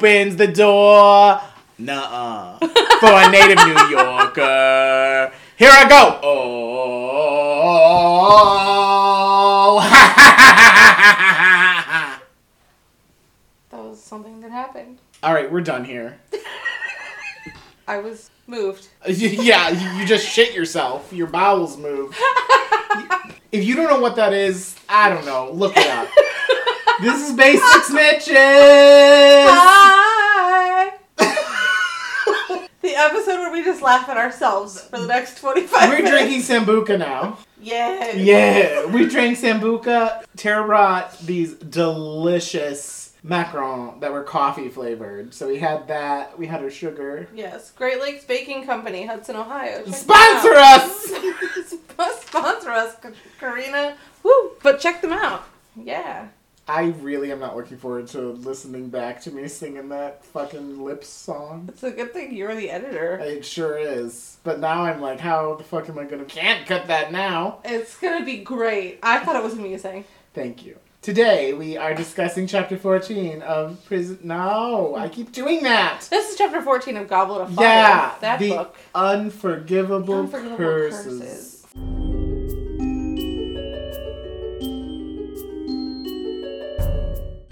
opens the door. Nuh-uh. For a native New Yorker. Here I go. Oh. That was something that happened. All right, we're done here. I was moved. yeah, you you just shit yourself. Your bowels move. if you don't know what that is, I don't know. Look it up. This is Basic Snitches. Hi! the episode where we just laugh at ourselves for the next 25 We're minutes. drinking Sambuca now. Yeah. Yeah, we drank Sambuca. Tara brought these delicious macarons that were coffee flavored. So we had that. We had our sugar. Yes. Great Lakes Baking Company, Hudson, Ohio. Check them Sponsor out. us! Sponsor us, Karina. Woo! But check them out. Yeah. I really am not looking forward to listening back to me singing that fucking lips song. It's a good thing you're the editor. It sure is. But now I'm like, how the fuck am I gonna. Can't cut that now. It's gonna be great. I thought it was amusing. Thank you. Today we are discussing chapter 14 of Prison. No, I keep doing that! This is chapter 14 of Goblet of Fire. Yeah, That book. unforgivable, Unforgivable curses. curses.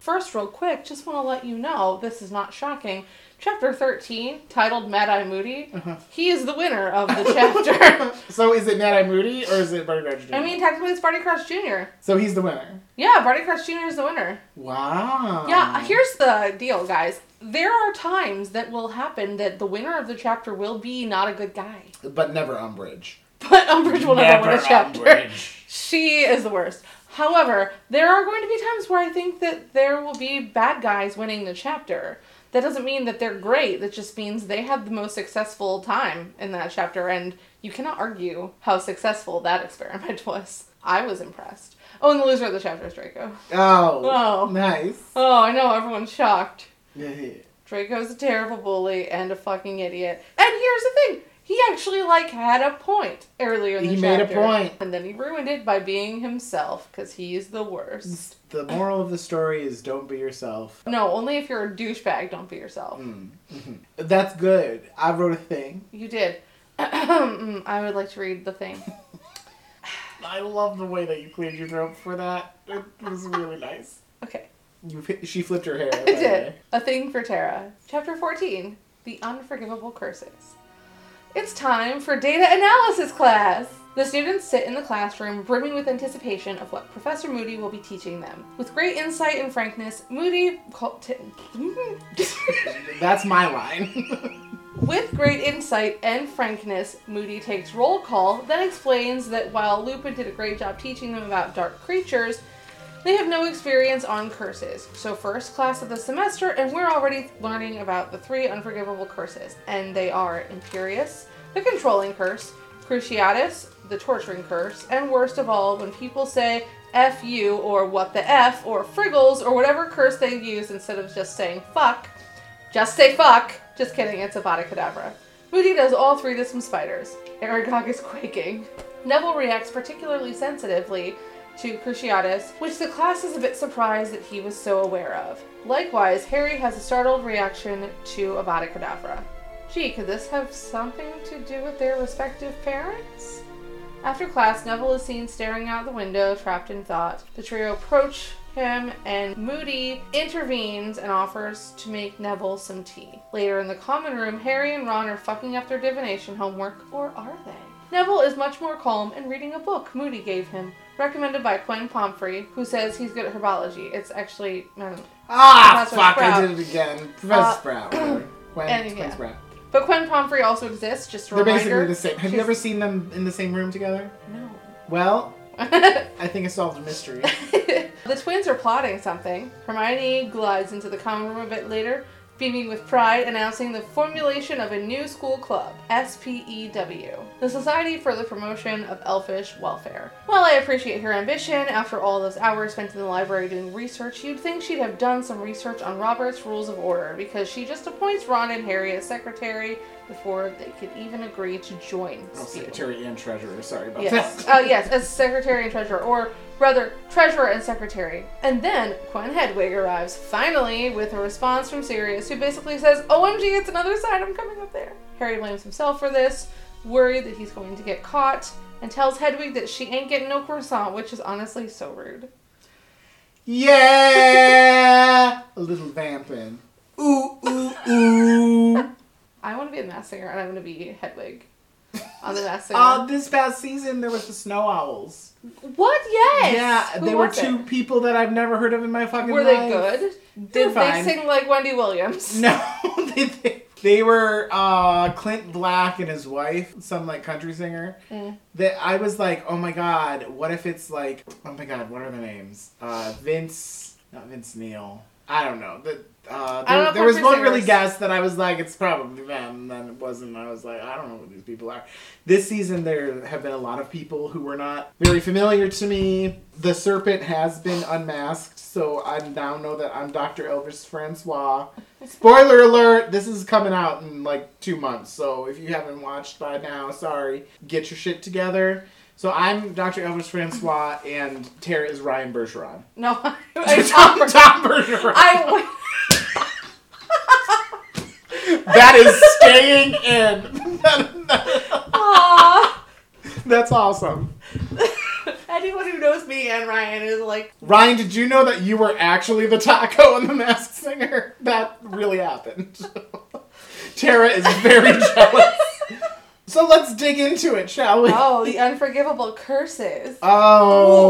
First, real quick, just want to let you know this is not shocking. Chapter 13, titled Mad Eye Moody, Uh-huh. he is the winner of the chapter. So is it Mad Eye Moody or is it Barty Crouch Jr.? I mean, technically, it's Barty Crouch Jr. so he's the winner. Yeah, Barty Crouch Jr. is the winner. Wow. Yeah, here's the deal, guys. There are times that will happen that the winner of the chapter will be not a good guy. But never Umbridge. But Umbridge will never, win a chapter. Umbridge. She is the worst. However, there are going to be times where I think that there will be bad guys winning the chapter. That doesn't mean that they're great. That just means they had the most successful time in that chapter, and you cannot argue how successful that experiment was. I was impressed. Oh, and the loser of the chapter is Draco. Oh. Oh. Nice. Oh, I know, everyone's shocked. Yeah. Draco's a terrible bully and a fucking idiot. And here's the thing. He actually like had a point earlier in the He made a And then he ruined it by being himself because he's the worst. The moral of the story is don't be yourself. No, only if you're a douchebag, don't be yourself. Mm, mhm. That's good. I wrote a thing. You did. Mm, I would like to read the thing. I love the way that you cleared your throat for that. It was really nice. Okay. You, she flipped her hair. I did. A thing for Tara. Chapter 14 The Unforgivable Curses. It's time for data analysis class! The students sit in the classroom, brimming with anticipation of what Professor Moody will be teaching them. With great insight and frankness, Moody. T- That's my line. With great insight and frankness, Moody takes roll call, then explains that while Lupin did a great job teaching them about dark creatures, they have no experience on curses. So, first class of the semester, and we're already learning about the three unforgivable curses. And they are Imperius, the controlling curse, Cruciatus, the torturing curse, and worst of all, when people say F you or what the F or friggles or whatever curse they use instead of just saying fuck, just say fuck. Just kidding, it's a Avada Kedavra. Moody does all three to some spiders. Aragog is quaking. Neville reacts particularly sensitively to Cruciatus, which the class is a bit surprised that he was so aware of. Likewise, Harry has a startled reaction to Avada Kedavra. Gee, could this have something to do with their respective parents? After class, Neville is seen staring out the window, trapped in thought. The trio approach him, and Moody intervenes and offers to make Neville some tea. Later in the common room, Harry and Ron are fucking up their divination homework, or are they? Neville is much more calm and reading a book Moody gave him, recommended by Gwen Pomfrey, who says he's good at herbology. It's actually. Um, ah, Professor fuck! Sprout. I did it again. Professor Uh, Sprout. Gwen, and, Gwen yeah. Sprout. but Gwen Pomfrey also exists, just a They're reminder. basically the same. Have you ever seen them in the same room together? No. Well, I think I solved a mystery. the twins are plotting something. Hermione glides into the common room a bit later, beaming with pride, announcing the formulation of a new school club, SPEW, the Society for the Promotion of Elfish Welfare. While I appreciate her ambition, after all those hours spent in the library doing research, you'd think she'd have done some research on Robert's Rules of Order, because she just appoints Ron and Harry as secretary before they could even agree to join Oh, secretary and treasurer. Sorry about Yes. that. Uh, yes, as secretary and treasurer, or Rather, treasurer and secretary. And then Quen Hedwig arrives, finally, with a response from Sirius, who basically says, OMG, it's another sign, I'm coming up there. Harry blames himself for this, worried that he's going to get caught, and tells Hedwig that she ain't getting no croissant, which is honestly so rude. Yeah! a little vamping. Ooh, ooh, ooh. I want to be a mass singer, and I'm going to be Hedwig on the Masked Singer. Uh, this past season, there was the Snow Owls. What? Yes! Yeah, Who they were two it? people that I've never heard of in my fucking Were life. Were they good? They Did they sing like Wendy Williams? No, they, they, they were uh, Clint Black and his wife, some like country singer. Mm. That I was like, oh my god, what if it's like, oh my god, what are the names? Uh, Vince, not Vince Neil. I don't know. The, uh, there, there was one really guess that I was like, it's probably them, and then it wasn't. I was like, I don't know who these people are. This season, there have been a lot of people who were not very familiar to me. The serpent has been unmasked, so I now know that I'm Dr. Elvis Francois. Spoiler alert, this is coming out in like two months, so if you haven't watched by now, sorry. Get your shit together. So I'm Dr. Elvis Francois, and Tara is Ryan Bergeron. No, I, Tom, Tom Bergeron. I, that is staying in. That's awesome. Anyone who knows me and Ryan is like, Ryan, did you know that you were actually the taco in the Masked Singer? That really happened. Tara is very jealous. So let's dig into it, shall we? oh, the unforgivable curses.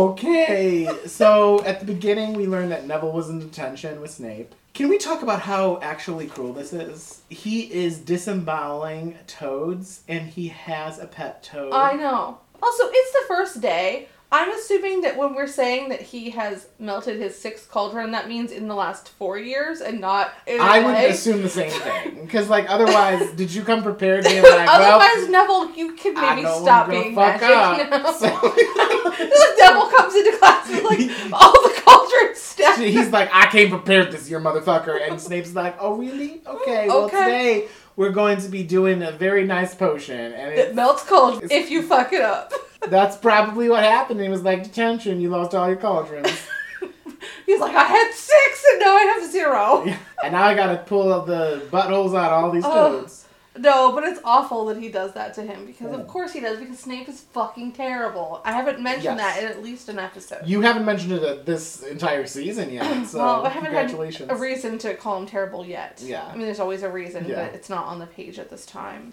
Okay. So at the beginning, we learned that Neville was in detention with Snape. Can we talk about how actually cruel this is? He is disemboweling toads, and he has a pet toad. I know. Also, it's the first day. I'm assuming that when we're saying that he has melted his sixth cauldron, that means in the last four years and not I would assume the same thing. Because, like, otherwise, did you come prepared being like, well, Otherwise, Neville, you can maybe stop being fuck magic. up. You know? So- the devil comes into class with like all the cauldrons stacked. He's like, I came prepared this year, motherfucker. And Snape's like, oh, really? Okay, okay. well, today we're going to be doing a very nice potion. And It it, melts cold if you fuck it up. That's probably what happened. He was like, detention, you lost all your cauldrons. He's like, I had six and now I have zero. Yeah. and now I gotta pull the buttholes out of all these Oh. toads. No, but it's awful that he does that to him because Yeah. of hmm. course he does because Snape is fucking terrible. I haven't mentioned Yes. that in at least an episode. You haven't mentioned it this entire season yet, so well, I haven't congratulations. had a reason to call him terrible yet. Yeah. I mean, there's always a reason, Yeah. but it's not on the page at this time.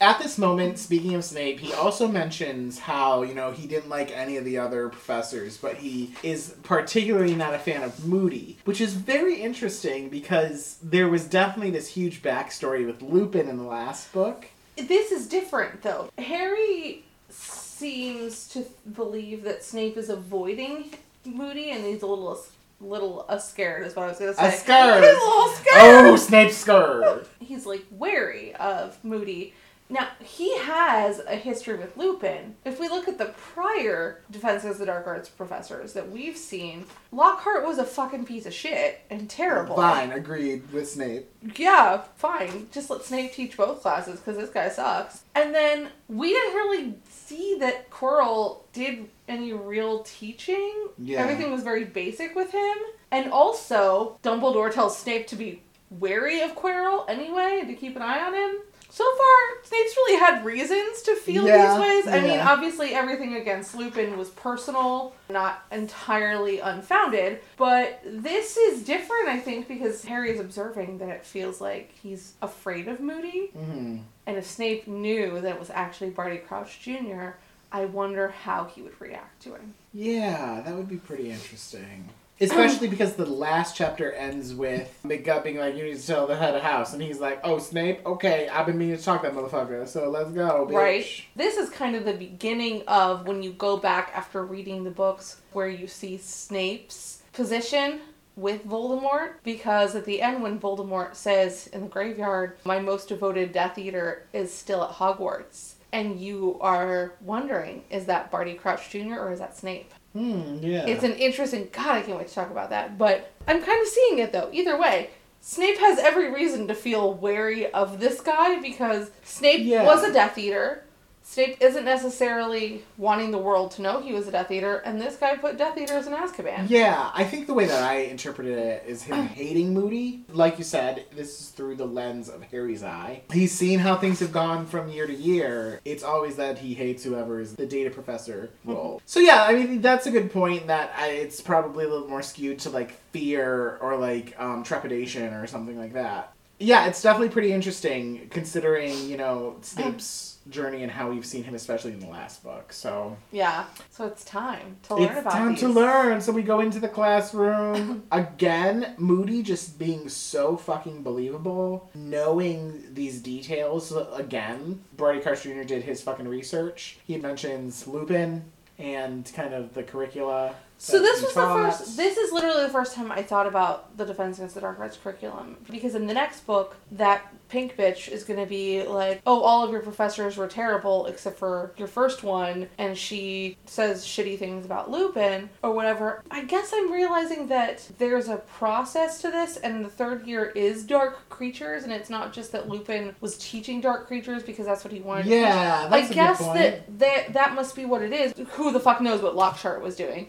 At this moment, speaking of Snape, he also mentions how, you know, he didn't like any of the other professors, but he is particularly not a fan of Moody, which is very interesting because there was definitely this huge backstory with Lupin in the last book. This is different, though. Harry seems to believe that Snape is avoiding Moody, and he's a little, little uh, scared. Is what I was gonna say. A scared. He's a little scared. Oh, Snape scared! He's like wary of Moody. Now he has a history with Lupin. If we look at the prior Defense Against the Dark Arts professors that we've seen, Lockhart was a fucking piece of shit and terrible. Fine, agreed with Snape. Yeah, fine. Just let Snape teach both classes because this guy sucks. And then we didn't really see that Quirrell did any real teaching. Yeah. Everything was very basic with him. And also, Dumbledore tells Snape to be wary of Quirrell anyway and to keep an eye on him. So far, Snape's really had reasons to feel Yeah, these ways. I mean, obviously, everything against Lupin was personal, not entirely unfounded. But this is different, I think, because Harry is observing that it feels like he's afraid of Moody. hmm And if Snape knew that it was actually Barty Crouch Jr., I wonder how he would react to him. Yeah, that would be pretty interesting. Especially because the last chapter ends with McGutt being like, "You need to tell the head of house," and he's like, "Oh, Snape, okay, I've been meaning to talk to that motherfucker, so let's go, bitch." Right? This is kind of the beginning of when you go back after reading the books where you see Snape's position with Voldemort because at the end when Voldemort says in the graveyard, "My most devoted Death Eater is still at Hogwarts." And you are wondering, is that Barty Crouch Jr. or is that Snape? Hmm. Yeah. It's an interesting. God, I can't wait to talk about that. But I'm kind of seeing it though. Either way, Snape has every reason to feel wary of this guy because Snape Yeah. was a Death Eater. Snape isn't necessarily wanting the world to know he was a Death Eater, and this guy put Death Eaters in Azkaban. Yeah, I think the way that I interpreted it is him hating Moody. Like you said, this is through the lens of Harry's eye. He's seen how things have gone from year to year. It's always that he hates whoever is the DADA professor role. so yeah, I mean that's a good point. That I, it's probably a little more skewed to like fear or like um, trepidation or something like that. Yeah, it's definitely pretty interesting considering you know Snape's journey and how we've seen him, especially in the last book. So Yeah, so it's time to learn it's about time these. to learn. So we go into the classroom again. Moody just being so fucking believable, knowing these details again. Barty Crouch Jr. did his fucking research. He mentions Lupin and kind of the curricula. So this was the first. This is literally the first time I thought about the Defense Against the Dark Arts curriculum because in the next book, that pink bitch is going to be like, "Oh, all of your professors were terrible except for your first one," and she says shitty things about Lupin or whatever. I guess I'm realizing that there's a process to this, and the third year is dark creatures, and it's not just that Lupin was teaching dark creatures because that's what he wanted. Yeah, that's I a guess that, that that must be what it is. Who the fuck knows what Lockhart was doing?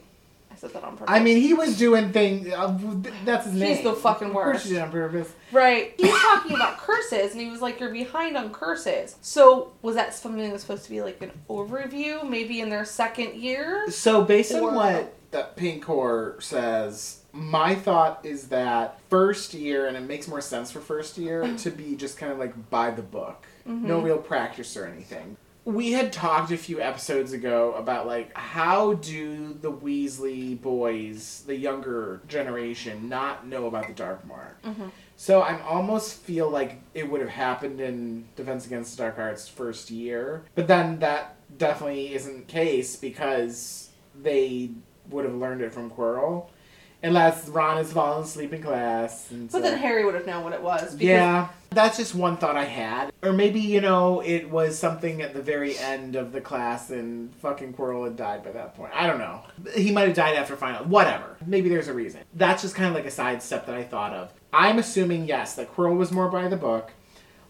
I said that on purpose. I mean, he was doing things. Uh, that's his name. He's the fucking Of course, worst. he did on purpose. right. He's talking about curses, and he was like, "You're behind on curses." So was that something that was supposed to be like an overview, maybe in their second year? So based on what that Pink Core says, my thought is that first year, and it makes more sense for first year to be just kind of like by the book, no real practice or anything. We had talked a few episodes ago about like how do the Weasley boys, the younger generation, not know about the Dark Mark? Mm-hmm. So I almost feel like it would have happened in Defense Against the Dark Arts first year, but then that definitely isn't the case because they would have learned it from Quirrell, unless Ron has fallen asleep in class. And But so- then Harry would have known what it was. Because yeah, that's just one thought I had. Or maybe, you know, it was something at the very end of the class and fucking Quirrell had died by that point. I don't know. He might have died after final. Whatever. Maybe there's a reason. That's just kind of like a sidestep that I thought of. I'm assuming, yes, that Quirrell was more by the book.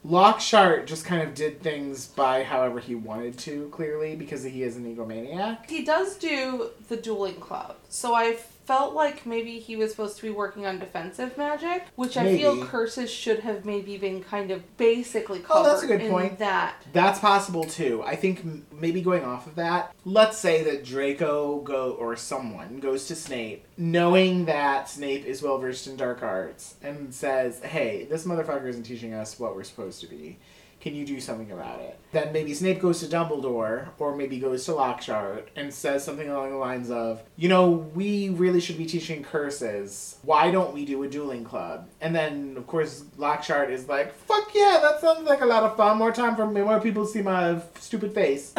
Lockhart just kind of did things by however he wanted to, clearly, because he is an egomaniac. He does do the dueling club. So I felt like maybe he was supposed to be working on defensive magic, which I feel curses should have maybe been kind of basically covered Oh, that's a good in point. that. That's possible too. I think maybe going off of that, let's say that Draco go or someone goes to Snape, knowing that Snape is well versed in dark arts, and says, "Hey, this motherfucker isn't teaching us what we're supposed to be. Can you do something about it?" Then maybe Snape goes to Dumbledore, or maybe goes to Lockhart, and says something along the lines of, "You know, we really should be teaching curses. Why don't we do a dueling club?" And then, of course, Lockhart is like, "Fuck yeah, that sounds like a lot of fun. More time for me, more people to see my stupid face."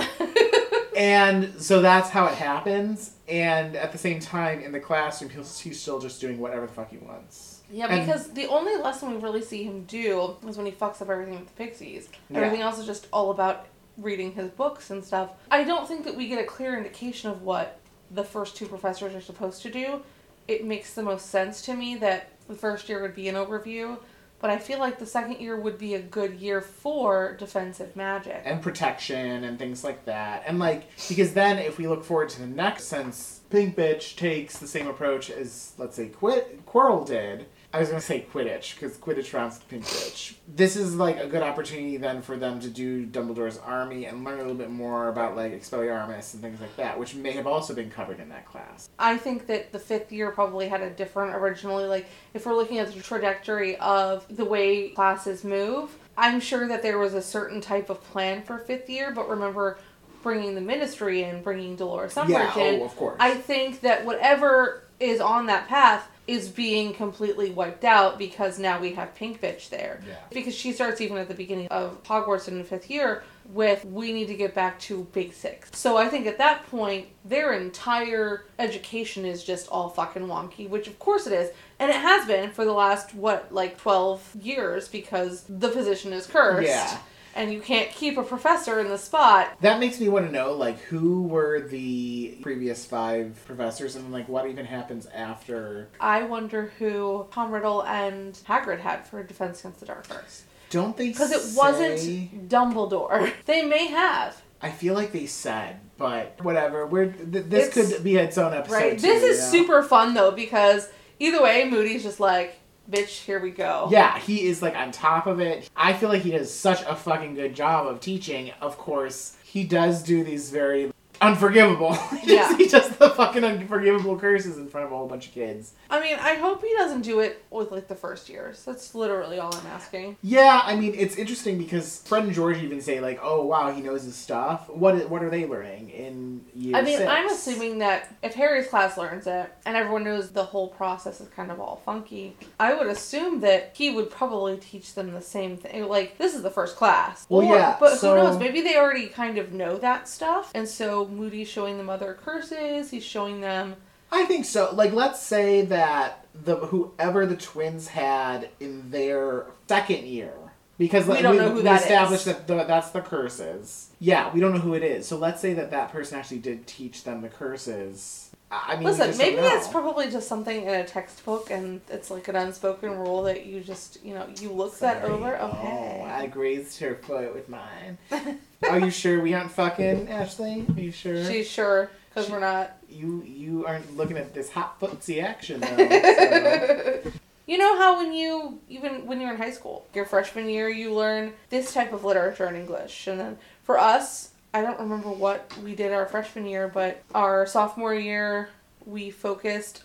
and so that's how it happens. And at the same time, in the classroom, he's, he's still just doing whatever the fuck he wants. Yeah, And- because the only lesson we really see him do is when he fucks up everything with the pixies. Yeah. Everything else is just all about reading his books and stuff. I don't think that we get a clear indication of what the first two professors are supposed to do. It makes the most sense to me that the first year would be an overview, but I feel like the second year would be a good year for defensive magic. and protection and things like that. And like because then if we look forward to the next since Pink Bitch takes the same approach as let's say Quit Quirrell did. I was gonna say Quidditch because Quidditch rounds Pink Bitch. This is like a good opportunity then for them to do Dumbledore's army and learn a little bit more about like Expelliarmus and things like that, which may have also been covered in that class. I think that the fifth year probably had a different originally. Like, if we're looking at the trajectory of the way classes move, I'm sure that there was a certain type of plan for fifth year, but remember bringing the ministry in, bringing Dolores Umbridge yeah, oh, in. oh, of course. I think that whatever is on that path is being completely wiped out because now we have Pink Bitch there. Yeah. Because she starts even at the beginning of Hogwarts in the fifth year with we need to get back to basics. So I think at that point their entire education is just all fucking wonky, which of course it is. And it has been for the last what like 12 years because the position is cursed. Yeah. And you can't keep a professor in the spot. That makes me want to know, like, who were the previous five professors, and like, what even happens after? I wonder who Tom Riddle and Hagrid had for Defense Against the Dark Arts. Don't they? Because it say- wasn't Dumbledore. They may have. I feel like they said, but whatever. We're th- this It's- could be its own episode. Right. too, This is you know? super fun though because either way, Moody's just like, bitch, here we go. Yeah, he is like on top of it. I feel like he does such a fucking good job of teaching. Of course, he does do these very unforgivable. he, Yeah. does, he does the fucking unforgivable curses in front of a whole bunch of kids. I mean, I hope he doesn't do it with like the first years. That's literally all I'm asking. Yeah, I mean it's interesting because Fred and George even say like, "Oh wow, he knows his stuff." What what are they learning in year? I mean, six? I'm assuming that if Harry's class learns it and everyone knows the whole process is kind of all funky, I would assume that he would probably teach them the same thing. Like, this is the first class. Well, yeah, But so- who knows? Maybe they already kind of know that stuff. And so Moody's showing them other curses. He's showing them. I think so. Like, let's say that the whoever the twins had in their second year, because We like, don't know who that established is. that the, that's the curses. Yeah, we don't know who it is. So let's say that that person actually did teach them the curses. I mean, Listen, maybe it's probably just something in a textbook and it's like an unspoken rule that you just, you know, you look that Sorry. over. Oh, Okay. I grazed her foot with mine. Are you sure we aren't fucking, Ashley? Are you sure? She's sure, because we're not. you you aren't looking at this hot footsie action though. so. You know how when you even when you're in high school, your freshman year, you learn this type of literature in English, and then for us, I don't remember what we did our freshman year, but our sophomore year, we focused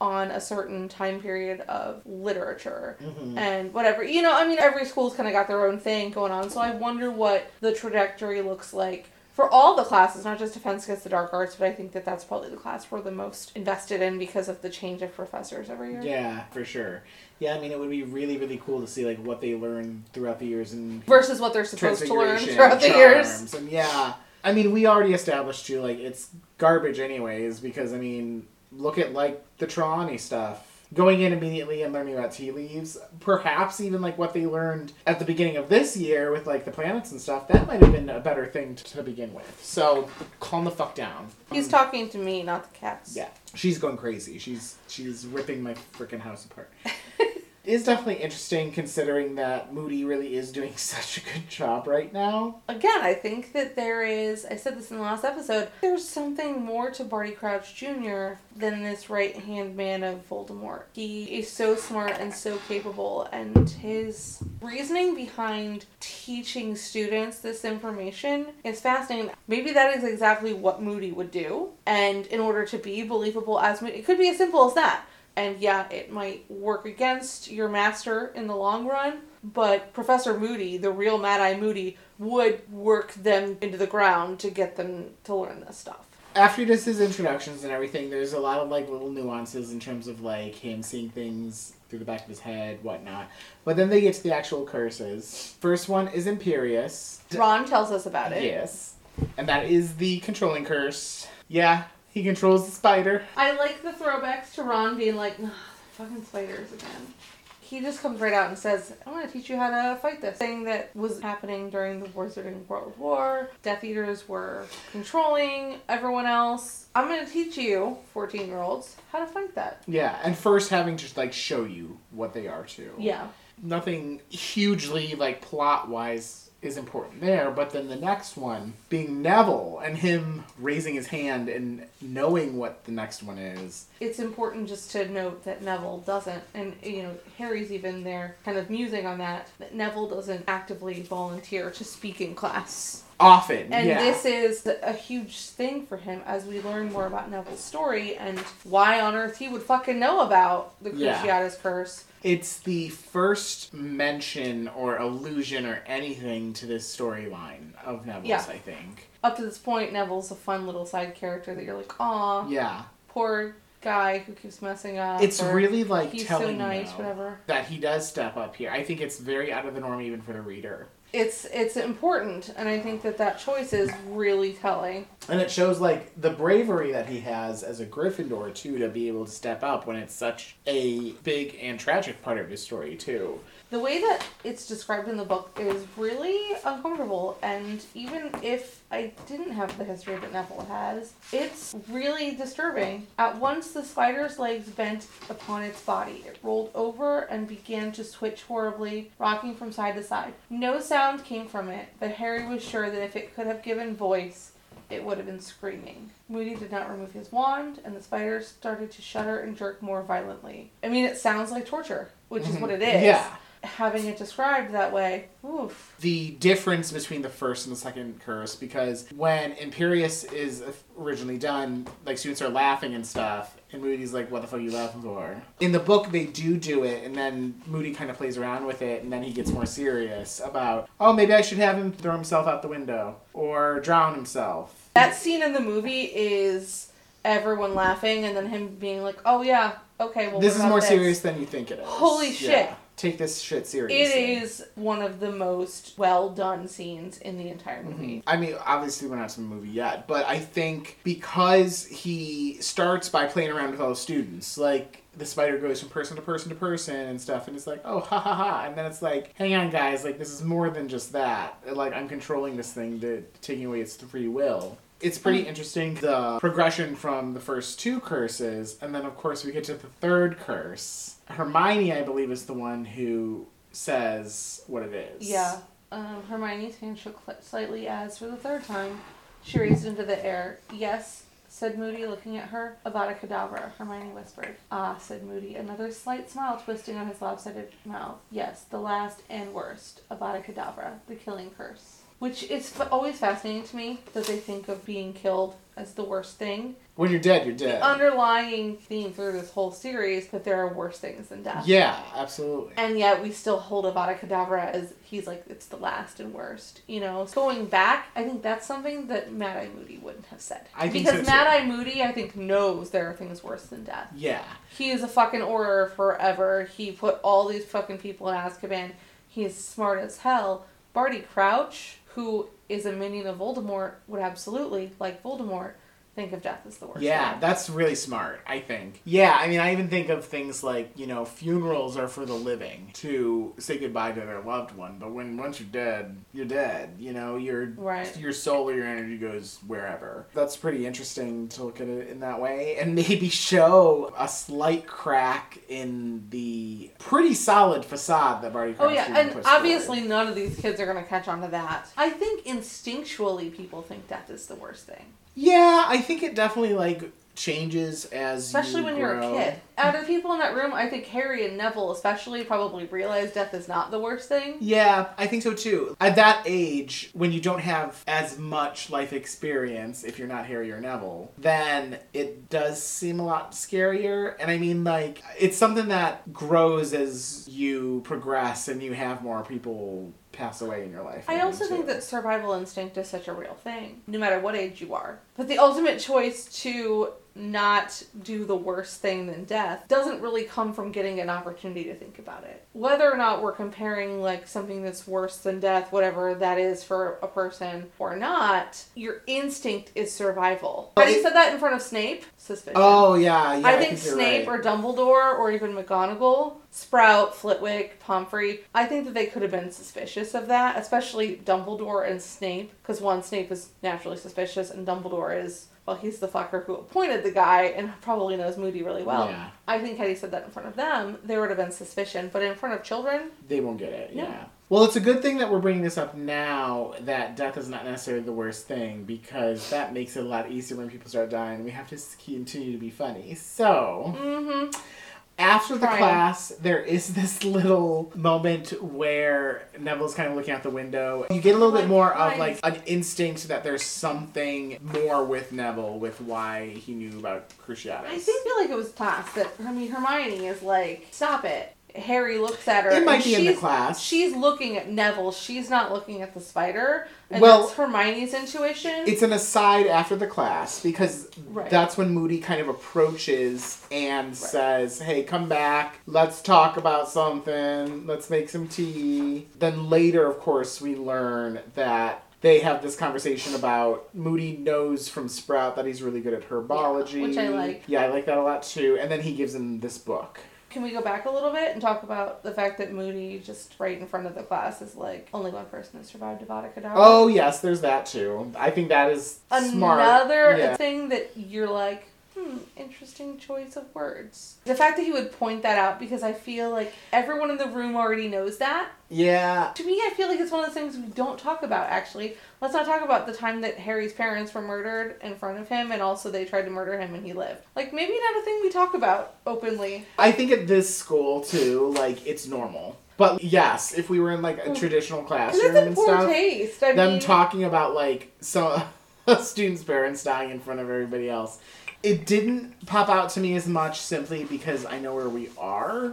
on a certain time period of literature Mhm. and whatever. You know, I mean, every school's kind of got their own thing going on, so I wonder what the trajectory looks like for all the classes, not just Defense Against the Dark Arts, but I think that that's probably the class we're the most invested in because of the change of professors every year. Yeah, for sure. Yeah, I mean, it would be really, really cool to see like what they learn throughout the years and versus what they're supposed to learn throughout the years. And yeah, I mean, we already established too, like it's garbage anyways. Because I mean, look at like the Trelawney stuff. Going in immediately and learning about tea leaves, perhaps even like what they learned at the beginning of this year with like the planets and stuff, that might have been a better thing to, to begin with. So calm the fuck down. He's talking to me, not the cats. Yeah, she's going crazy. She's she's ripping my freaking house apart. It's definitely interesting considering that Moody really is doing such a good job right now. Again, I think that there is, I said this in the last episode, there's something more to Barty Crouch Jr. than this right hand man of Voldemort. He is so smart and so capable, and his reasoning behind teaching students this information is fascinating. Maybe that is exactly what Moody would do, and in order to be believable as Moody, it could be as simple as that. And yeah, it might work against your master in the long run, but Professor Moody, the real Mad Eye Moody, would work them into the ground to get them to learn this stuff. After he does his introductions and everything, there's a lot of like little nuances in terms of like him seeing things through the back of his head, whatnot. But then they get to the actual curses. First one is Imperius. Ron tells us about it. Yes. And that is the controlling curse. Yeah, he controls the spider. I like the throwbacks to Ron being like, "Ugh, fucking spiders again. He just comes right out and says, I'm going to teach you how to fight this thing that was happening during the Wizarding World War. Death Eaters were controlling everyone else. I'm going to teach you, 14 year olds, how to fight that. Yeah, and first having to like show you what they are too. Yeah. nothing hugely like plot wise is important there, but then the next one being Neville and him raising his hand and knowing what the next one is. It's important just to note that Neville doesn't, and you know, Harry's even there kind of musing on that, that Neville doesn't actively volunteer to speak in class. Often, And yeah. this is a huge thing for him as we learn more about Neville's story and why on earth he would fucking know about the Yeah. Curse. It's the first mention or allusion or anything to this storyline of Neville's, Yeah. I think. Up to this point, Neville's a fun little side character that you're like, aw, Yeah. poor guy who keeps messing up. It's really like he's telling so nice, whatever. that he does step up here. I think it's very out of the norm even for the reader. It's it's important, and I think that that choice is really telling. And it shows like the bravery that he has as a Gryffindor too to be able to step up when it's such a big and tragic part of his story too. The way that it's described in the book is really uncomfortable, and even if I didn't have the history that Neville has, it's really disturbing. At once, the spider's legs bent upon its body. It rolled over and began to switch horribly, rocking from side to side. No sound came from it, but Harry was sure that if it could have given voice, it would have been screaming. Moody did not remove his wand, and the spider started to shudder and jerk more violently. I mean, it sounds like torture, which is what it is. Yeah. Having it described that way, oof. the difference between the first and the second curse because when Imperius is originally done, like students are laughing and stuff, and Moody's like, "What the fuck are you laughing for?" In the book, they do do it, and then Moody kind of plays around with it, and then he gets more serious about, "Oh, maybe I should have him throw himself out the window or drown himself." That scene in the movie is everyone laughing, and then him being like, "Oh yeah, okay, well." this is more this?" serious than you think it is. Holy shit. Take this shit It seriously. is one of the most well done scenes in the entire mm-hmm. movie. I mean, obviously we're not to the movie yet, but I think because he starts by playing around with all the students, like the spider goes from person to person to person and stuff, and it's like, oh, ha ha ha, and then it's like, hang on, guys, like this is more than just that. Like I'm controlling this thing to taking away its free will. It's pretty mm-hmm. interesting the progression from the first two curses, and then of course we get to the third curse. Hermione, I believe, is the one who says what it is. Yeah. Um, Hermione's hand shook slightly as, for the third time, she raised into the air. Yes, said Moody, looking at her. Avada Kedavra, Hermione whispered. Ah, said Moody, another slight smile twisting on his lopsided mouth. Yes, the last and worst. Avada Kedavra, the killing curse. Which is f- always fascinating to me that they think of being killed as the worst thing. When you're dead, you're dead. The underlying theme through this whole series that there are worse things than death. Yeah, absolutely. And yet we still hold Avada Kedavra as he's like it's the last and worst. You know, going back, I think that's something that Mad Eye Moody wouldn't have said. I think because so, Mad. Eye Moody, I think, knows there are things worse than death. Yeah. He is a fucking order forever. He put all these fucking people in Azkaban. He's smart as hell. Barty Crouch, who is a minion of Voldemort, would absolutely, like Voldemort, think of death as the worst. Yeah, thing. that's really smart, I think. Yeah, I mean, I even think of things like, you know, funerals are for the living to say goodbye to their loved one, but when once you're dead, you're dead. You know, your Right. your soul or your energy goes wherever. That's pretty interesting to look at it in that way and maybe show a slight crack in the pretty solid facade that Barty Oh yeah, and obviously forward. none of these kids are gonna catch on to that. I think instinctually people think death is the worst thing, Yeah, I think it definitely like changes as especially you when you're a kid. Out of people in that room, I think Harry and Neville especially probably realize death is not the worst thing. Yeah, I think so too. At that age, when you don't have as much life experience, if you're not Harry or Neville, then it does seem a lot scarier. And I mean, like, it's something that grows as you progress and you have more people pass away in your life. I also think that survival instinct is such a real thing, no matter what age you are. But the ultimate choice to not do the worst thing than death doesn't really come from getting an opportunity to think about it. Whether or not we're comparing like something that's worse than death, whatever that is for a person or not, your instinct is survival. Had he said that in front of Snape? Suspicion. Oh, yeah, yeah. I think, you're Snape right. or Dumbledore or even McGonagall, Sprout, Flitwick, Pomfrey, I think that they could have been suspicious of that, especially Dumbledore and Snape, because one, Snape is naturally suspicious, and Dumbledore is, well, he's the fucker who appointed the guy and probably knows Moody really well. Yeah. I think had he said that in front of them, there would have been suspicion, but in front of children, They won't get it, No. yeah. Well, it's a good thing that we're bringing this up now that death is not necessarily the worst thing because that makes it a lot easier when people start dying. We have to continue to be funny. So, mm-hmm. After the Crying. class, there is this little moment where Neville's kind of looking out the window. You get a little bit more of like an instinct that there's something more with Neville with why he knew about Cruciatus. I think feel like it was class that, I mean, Hermione is like, stop it. Harry looks at her. It might be in the class. She's looking at Neville. She's not looking at the spider. And Well, that's Hermione's intuition. It's an aside after the class because Right. that's when Moody kind of approaches and says, Hey, come back. Let's talk about something. Let's make some tea. Then later, of course, we learn that they have this conversation about Moody knows from Sprout that he's really good at herbology. which I like. Yeah, I like that a lot too. And then he gives him this book. Can we go back a little bit and talk about the fact that Moody, just right in front of the class, is like only one person has survived Avada Kedavra? Oh yes, there's that too. I think that is smart. Another Yeah. thing that you're like, hmm, interesting choice of words. The fact that he would point that out because I feel like everyone in the room already knows that. Yeah. To me, I feel like it's one of those things we don't talk about, actually. Let's not talk about the time that Harry's parents were murdered in front of him and also they tried to murder him and he lived. Like, maybe not a thing we talk about openly. I think at this school too, like it's normal. But yes, if we were in like a traditional classroom and poor stuff, taste. I them mean, talking about like some a student's parents dying in front of everybody else. It didn't pop out to me as much simply because I know where we are.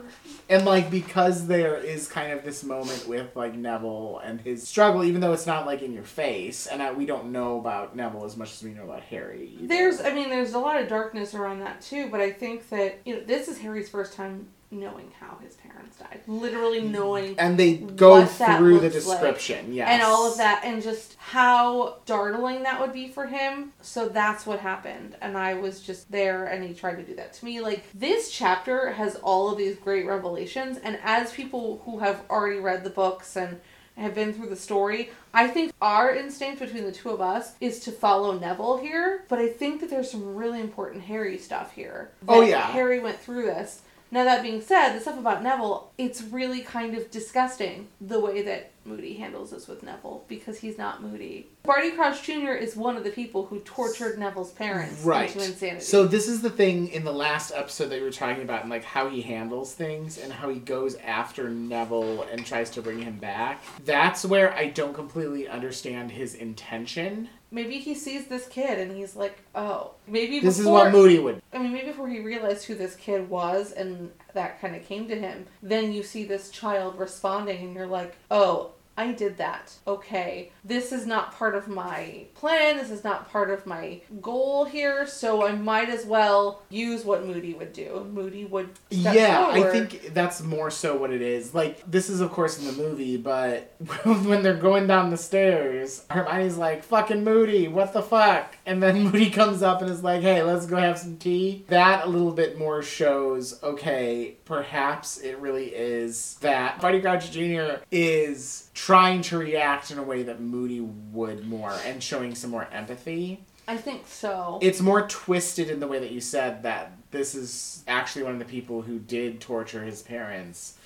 And like because there is kind of this moment with like Neville and his struggle, even though it's not like in your face, and I, we don't know about Neville as much as we know about Harry. either. There's, I mean, there's a lot of darkness around that too, but I think that, you know, this is Harry's first time knowing how his parents died. Literally knowing and they go through the looks like. description, yes, and all of that and just how startling that would be for him. So that's what happened. And i was just there and he tried to do that to me. Like this chapter has all of these great revelations. And as people who have already read the books and have been through the story i think our instinct between the two of us is to follow neville here. But i think that there's some really important harry stuff here. Oh, yeah. harry went through this now that being said, the stuff about Neville, it's really kind of disgusting the way that Moody handles this with Neville because he's not Moody. Barty Crouch Jr. is one of the people who tortured Neville's parents right. into insanity. So this is the thing in the last episode that you were talking about, and like how he handles things and how he goes after Neville and tries to bring him back. That's where I don't completely understand his intention. Maybe he sees this kid and he's like, oh, maybe This is what Moody would. I mean, maybe before he realized who this kid was and that kind of came to him, then you see this child responding and you're like, oh, I did that. Okay. This is not part of my plan. This is not part of my goal here. So I might as well use what Moody would do. Moody would yeah, I think that's more so what it is. Like this is of course in the movie, but when they're going down the stairs, Hermione's like, "Fucking Moody, what the fuck?" And then Moody comes up and is like, "Hey, let's go have some tea." That a little bit more shows, okay, perhaps it really is that Barty Crouch Jr. is trying to react in a way that Moody would more and showing some more empathy. I think so. It's more twisted in the way that you said that this is actually one of the people who did torture his parents.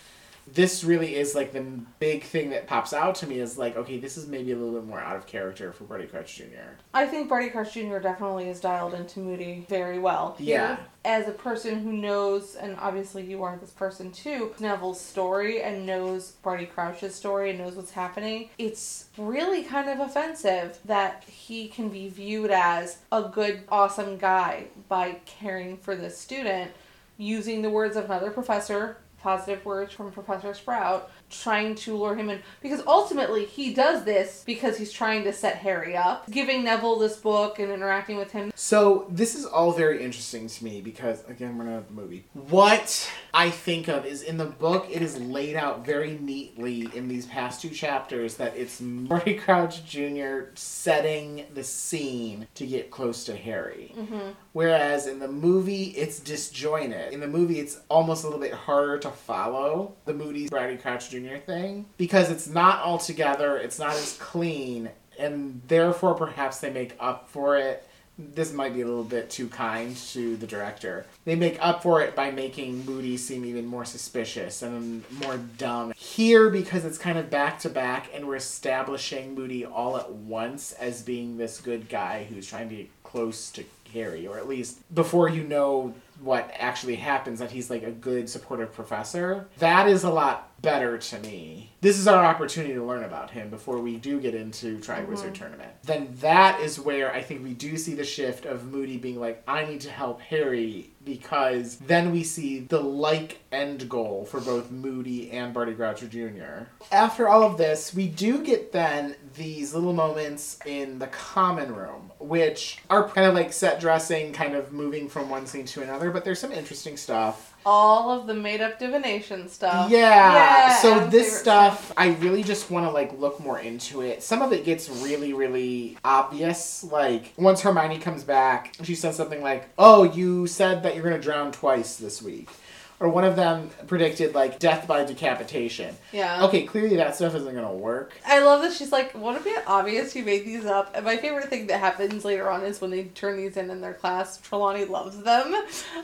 This really is like the big thing that pops out to me is like, okay, this is maybe a little bit more out of character for Barty Crouch Jr. I think Barty Crouch Jr. definitely is dialed into Moody very well. Here, Yeah. As a person who knows, and obviously you are this person too, Neville's story and knows Barty Crouch's story and knows what's happening, it's really kind of offensive that he can be viewed as a good, awesome guy by caring for this student, using the words of another professor positive words from Professor Sprout, trying to lure him in. Because ultimately, he does this because he's trying to set Harry up, giving Neville this book and interacting with him. So this is all very interesting to me because again we're not at the movie. What I think of is in the book it is laid out very neatly in these past two chapters that it's Barty Crouch Jr. setting the scene to get close to Harry. Mm-hmm. Whereas in the movie it's disjointed. In the movie it's almost a little bit harder to follow the Moody Barty Crouch Jr. thing because it's not all together, it's not as clean, and therefore perhaps they make up for it this might be a little bit too kind to the director. They make up for it by making Moody seem even more suspicious and more dumb. Here, because it's kind of back to back, and we're establishing Moody all at once as being this good guy who's trying to get close to Harry, or at least before you know what actually happens, that he's like a good, supportive professor. That is a lot better to me. This is our opportunity to learn about him before we do get into Triwizard mm-hmm. Tournament. Then that is where I think we do see the shift of Moody being like, I need to help Harry because then we see the like end goal for both Moody and Barty Crouch Jr. After all of this, we do get then these little moments in the common room, which are kind of like set dressing, kind of moving from one scene to another, but there's some interesting stuff. All of the made up divination stuff. Yeah. Yeah, so Adam's this favorite stuff, I really just want to like look more into it. Some of it gets really, really obvious. Like once Hermione comes back, she says something like, "Oh, you said that you're gonna drown twice this week." Or one of them predicted like death by decapitation. Yeah. Okay, clearly that stuff isn't gonna work. I love that she's like, wouldn't it be obvious you made these up? And my favorite thing that happens later on is when they turn these in in their class, Trelawney loves them.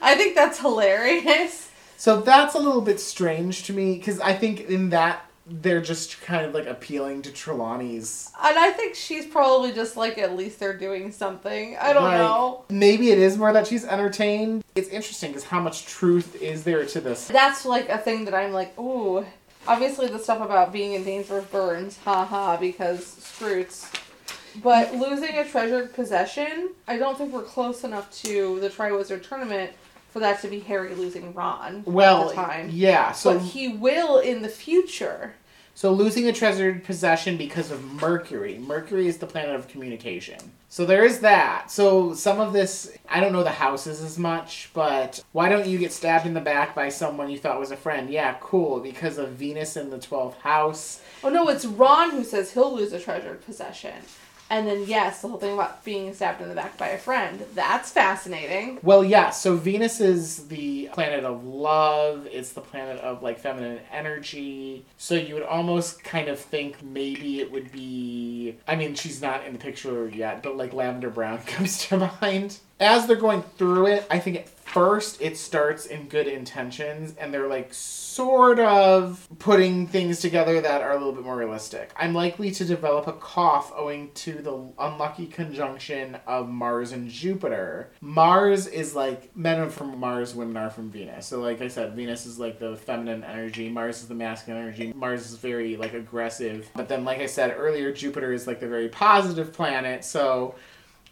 I think that's hilarious. So that's a little bit strange to me because I think in that they're just kind of like appealing to Trelawney's. And I think she's probably just like, at least they're doing something. I don't like, know. Maybe it is more that she's entertained. It's interesting because how much truth is there to this? That's like a thing that I'm like, ooh. Obviously, the stuff about being in danger of burns, haha, because Skrewts. But losing a treasured possession, I don't think we're close enough to the Triwizard Tournament for that to be Harry losing Ron Well, at the time. yeah. So but he will in the future. So losing a treasured possession because of Mercury. Mercury is the planet of communication. So there is that. So some of this, I don't know the houses as much, but why don't you get stabbed in the back by someone you thought was a friend? Yeah, cool, because of Venus in the 12th house. Oh no, it's Ron who says he'll lose a treasured possession. And then yes, the whole thing about being stabbed in the back by a friend. That's fascinating. Well, yeah, so Venus is the planet of love, it's the planet of like feminine energy. So you would almost kind of think maybe it would be I mean, she's not in the picture yet, but like Lavender Brown comes to mind. As they're going through it, I think at first it starts in good intentions and they're like sort of putting things together that are a little bit more realistic. I'm likely to develop a cough owing to the unlucky conjunction of Mars and Jupiter. Mars is like men are from Mars, women are from Venus. So like I said, Venus is like the feminine energy, Mars is the masculine energy. Mars is very like aggressive. But then like I said earlier, Jupiter is like the very positive planet. So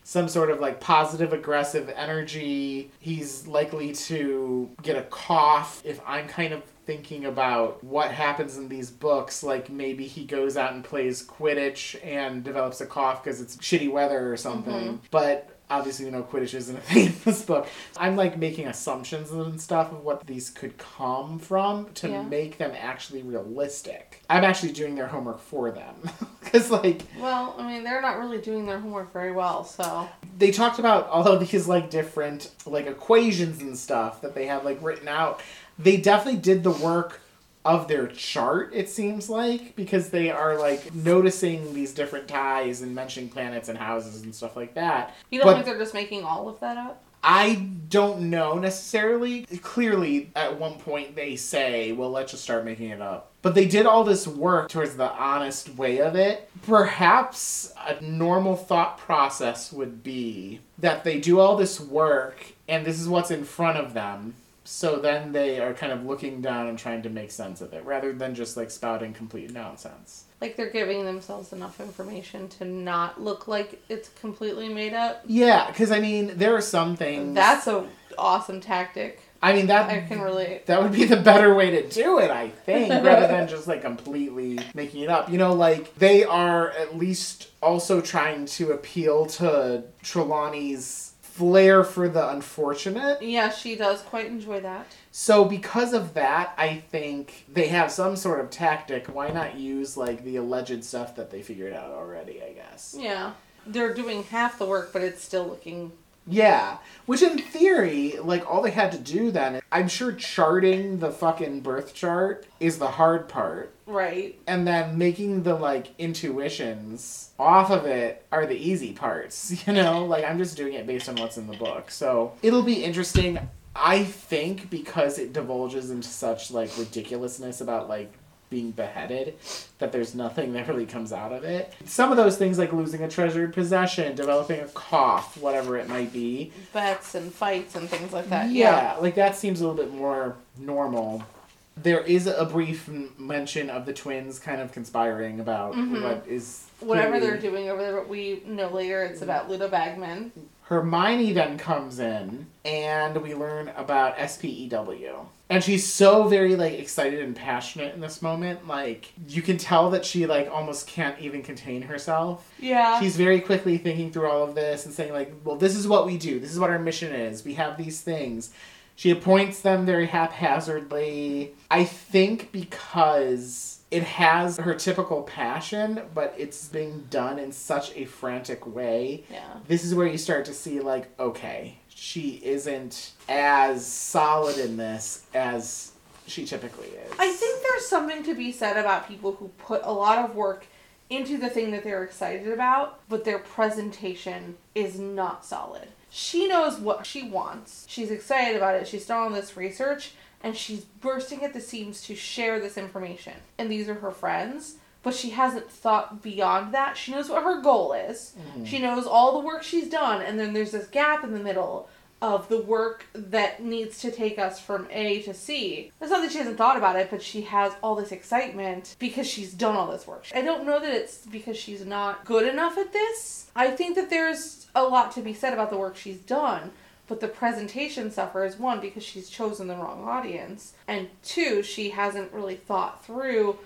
some sort of like positive aggressive energy. He's likely to get a cough. If I'm kind of thinking about what happens in these books, like maybe he goes out and plays Quidditch and develops a cough because it's shitty weather or something. Mm-hmm. But obviously, you know, Quidditch isn't a thing in this book. I'm like making assumptions and stuff of what these could come from to Yeah. make them actually realistic. I'm actually doing their homework for them. Because, like, Well, I mean, they're not really doing their homework very well, so. they talked about all of these like different like equations and stuff that they have like written out they definitely did the work of their chart it seems like because they are like noticing these different ties and mentioning planets and houses and stuff like that You don't But- think they're just making all of that up? I don't know necessarily. Clearly, at one point they say, well, let's just start making it up. But they did all this work towards the honest way of it. Perhaps a normal thought process would be that they do all this work and this is what's in front of them. So then they are kind of looking down and trying to make sense of it rather than just like spouting complete nonsense. Like they're giving themselves enough information to not look like it's completely made up? Yeah, because I mean, there are some things. That's a awesome tactic. I mean, that I can relate. That would be the better way to do it, I think, rather than just like completely making it up. You know, like they are at least also trying to appeal to Trelawney's flair for the unfortunate. Yeah, she does quite enjoy that. So because of that, I think they have some sort of tactic. Why not use like the alleged stuff that they figured out already, I guess. Yeah. They're doing half the work, but it's still looking. Yeah, which in theory, like all they had to do then, I'm sure charting the fucking birth chart is the hard part. Right. and then making the like intuitions off of it are the easy parts you know like i'm just doing it based on what's in the book so it'll be interesting i think because it divulges into such like ridiculousness about like being beheaded that there's nothing that really comes out of it some of those things like losing a treasured possession developing a cough whatever it might be Bets and fights and things like that. yeah, like that seems a little bit more normal. There is a brief m- mention of the twins kind of conspiring about Mhm. what is Whatever clearly- they're doing over there, but we know later it's about Ludo Bagman. Hermione then comes in, and we learn about SPEW. And she's so very like excited and passionate in this moment. Like you can tell that she like almost can't even contain herself. Yeah. She's very quickly thinking through all of this and saying like, "Well, this is what we do. This is what our mission is. We have these things." She appoints them very haphazardly. I think because it has her typical passion, but it's being done in such a frantic way. yeah. This is where you start to see like, okay, she isn't as solid in this as she typically is. I think there's something to be said about people who put a lot of work into the thing that they're excited about, but their presentation is not solid. She knows what she wants. She's excited about it. She's done all this research and she's bursting at the seams to share this information. And these are her friends, but she hasn't thought beyond that. She knows what her goal is. Mhm. She knows all the work she's done, and then there's this gap in the middle of the work that needs to take us from A to C. It's not that she hasn't thought about it, but she has all this excitement because she's done all this work. I don't know that it's because she's not good enough at this. I think that there's a lot to be said about the work she's done. But the presentation suffers one because she's chosen the wrong audience, and two, she hasn't really thought through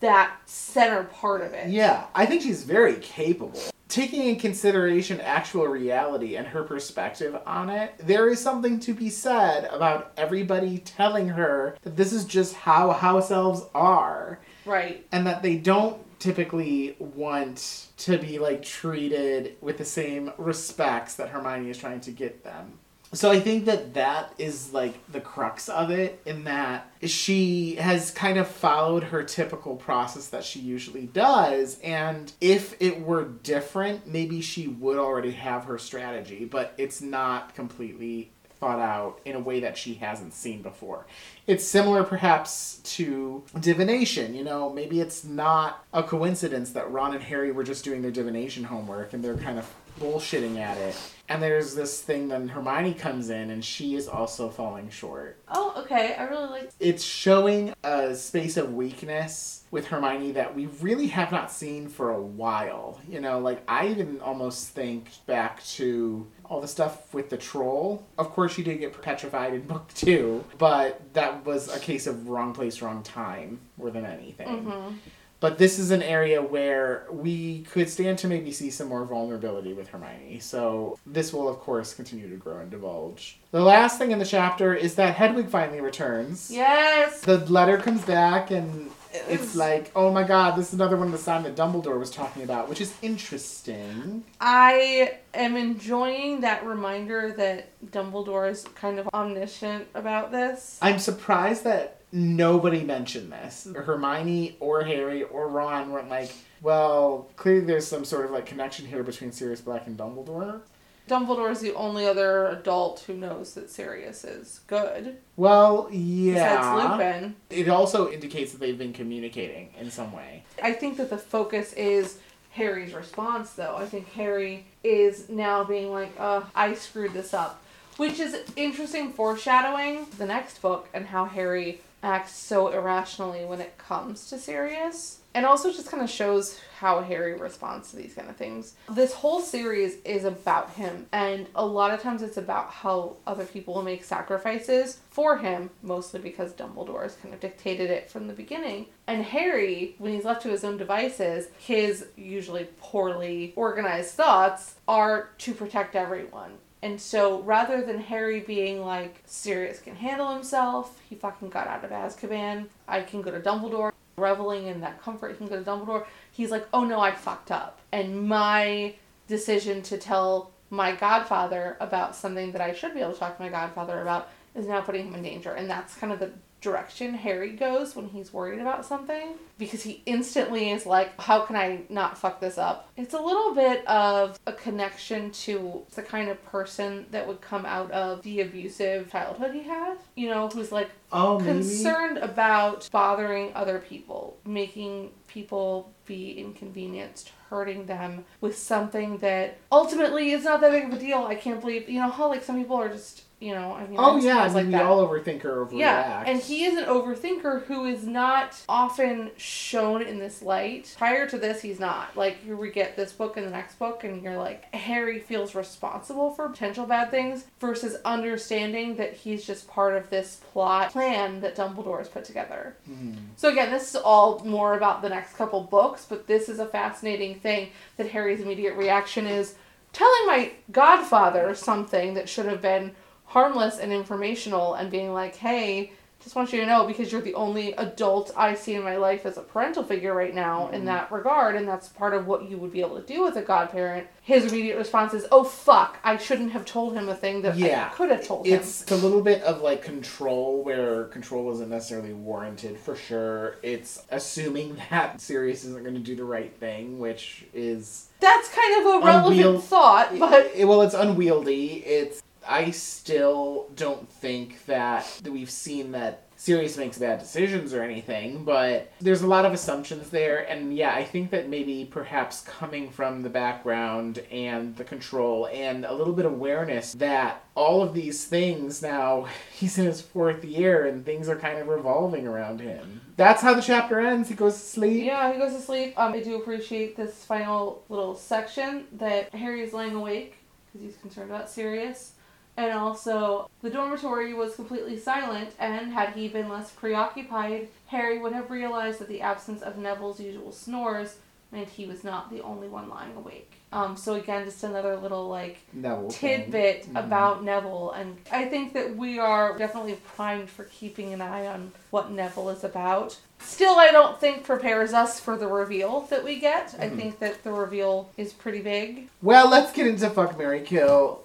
that center part of it. Yeah, I think she's very capable. Taking in consideration actual reality and her perspective on it, there is something to be said about everybody telling her that this is just how house elves are Right. and that they don't typically want to be like treated with the same respects that Hermione is trying to get them. So I think that that is like the crux of it in that she has kind of followed her typical process that she usually does and if it were different maybe she would already have her strategy but it's not completely thought out in a way that she hasn't seen before. It's similar perhaps to divination, you know, maybe it's not a coincidence that Ron and Harry were just doing their divination homework and they're kind of bullshitting at it. And there's this thing then Hermione comes in and she is also falling short. Oh, okay. I really like. It's showing a space of weakness with Hermione that we really have not seen for a while. You know, like I even almost think back to all the stuff with the troll. Of course, she did get petrified in book two, but that was a case of wrong place, wrong time more than anything. Mm-hmm. But this is an area where we could stand to maybe see some more vulnerability with Hermione. So this will, of course, continue to grow and divulge. The last thing in the chapter is that Hedwig finally returns. Yes. The letter comes back, and it's like, oh my god, this is another one of the sign that Dumbledore was talking about, which is interesting. I am enjoying that reminder that Dumbledore is kind of omniscient about this. I'm surprised that nobody mentioned this. Hermione or Harry or Ron weren't like, well, clearly there's some sort of like connection here between Sirius Black and Dumbledore. Dumbledore is the only other adult who knows that Sirius is good. Well, yeah. Besides. Lupin. It also indicates that they've been communicating in some way. I think that the focus is Harry's response, though. I think Harry is now being like, uh, I screwed this up. Which is interesting foreshadowing the next book and how Harry acts so irrationally when it comes to Sirius. And also just kind of shows how Harry responds to these kind of things. This whole series is about him, and a lot of times it's about how other people will make sacrifices for him, mostly because Dumbledore has kind of dictated it from the beginning. And Harry, when he's left to his own devices, his usually poorly organized thoughts are to protect everyone. And so rather than Harry being like, Sirius can handle himself, he fucking got out of Azkaban, I can go to Dumbledore, reveling in that comfort, he can go to Dumbledore, he's like, oh no, I fucked up. And my decision to tell my godfather about something that I should be able to talk to my godfather about is now putting him in danger. And that's kind of the direction Harry goes when he's worried about something because he instantly is like, How can I not fuck this up? It's a little bit of a connection to the kind of person that would come out of the abusive childhood he had, you know, who's like Oh, maybe. concerned about bothering other people, making people be inconvenienced, hurting them with something that ultimately is not that big of a deal. I can't believe, you know, how like some people are just, you know, I mean, Oh yeah, I mean, like we that. all overthink or overreact. Yeah, and he is an overthinker who is not often shown in this light. Prior to this, he's not. Like, here we get this book and the next book, and you're like, Harry feels responsible for potential bad things versus understanding that he's just part of this plot plan that Dumbledore has put together. Hmm. So, again, this is all more about the next couple books, but this is a fascinating thing that Harry's immediate reaction is telling my godfather something that should have been harmless and informational and being like, hey, just want you to know because you're the only adult I see in my life as a parental figure right now in Mhm. that regard, and that's part of what you would be able to do with a godparent. His immediate response is, "Oh fuck, I shouldn't have told him a thing that Yeah. I could have told him." It's a little bit of like control where control isn't necessarily warranted for sure. It's assuming that Sirius isn't going to do the right thing, which is That's kind of a relevant thought, but it, well, it's unwieldy. It's I still don't think that, we've seen that Sirius makes bad decisions or anything, but there's a lot of assumptions there, and yeah, I think that maybe perhaps coming from the background and the control and a little bit of awareness that all of these things now he's in his fourth year and things are kind of revolving around him. That's how the chapter ends. He goes to sleep. Yeah, he goes to sleep. Um, I do appreciate this final little section that Harry is laying awake because he's concerned about Sirius. And also, the dormitory was completely silent, and had he been less preoccupied, Harry would have realized that the absence of Neville's usual snores meant he was not the only one lying awake. Um, so again, just another little like Neville tidbit Mhm. about Neville, and I think that we are definitely primed for keeping an eye on what Neville is about. Still, I don't think prepares us for the reveal that we get. I Mhm. think that the reveal is pretty big. Well, let's get into fuck Marry Kill.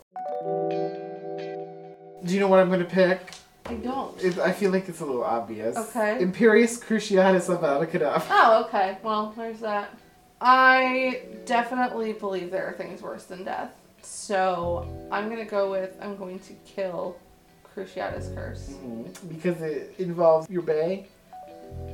Do you know what I'm gonna pick? I don't. It, I feel like it's a little obvious. Okay. Imperius Cruciatus Avada Kedavra. Oh, okay. Well, there's that. I definitely believe there are things worse than death. So I'm gonna go with I'm going to kill Cruciatus Curse. Mhm. Because it involves your bay.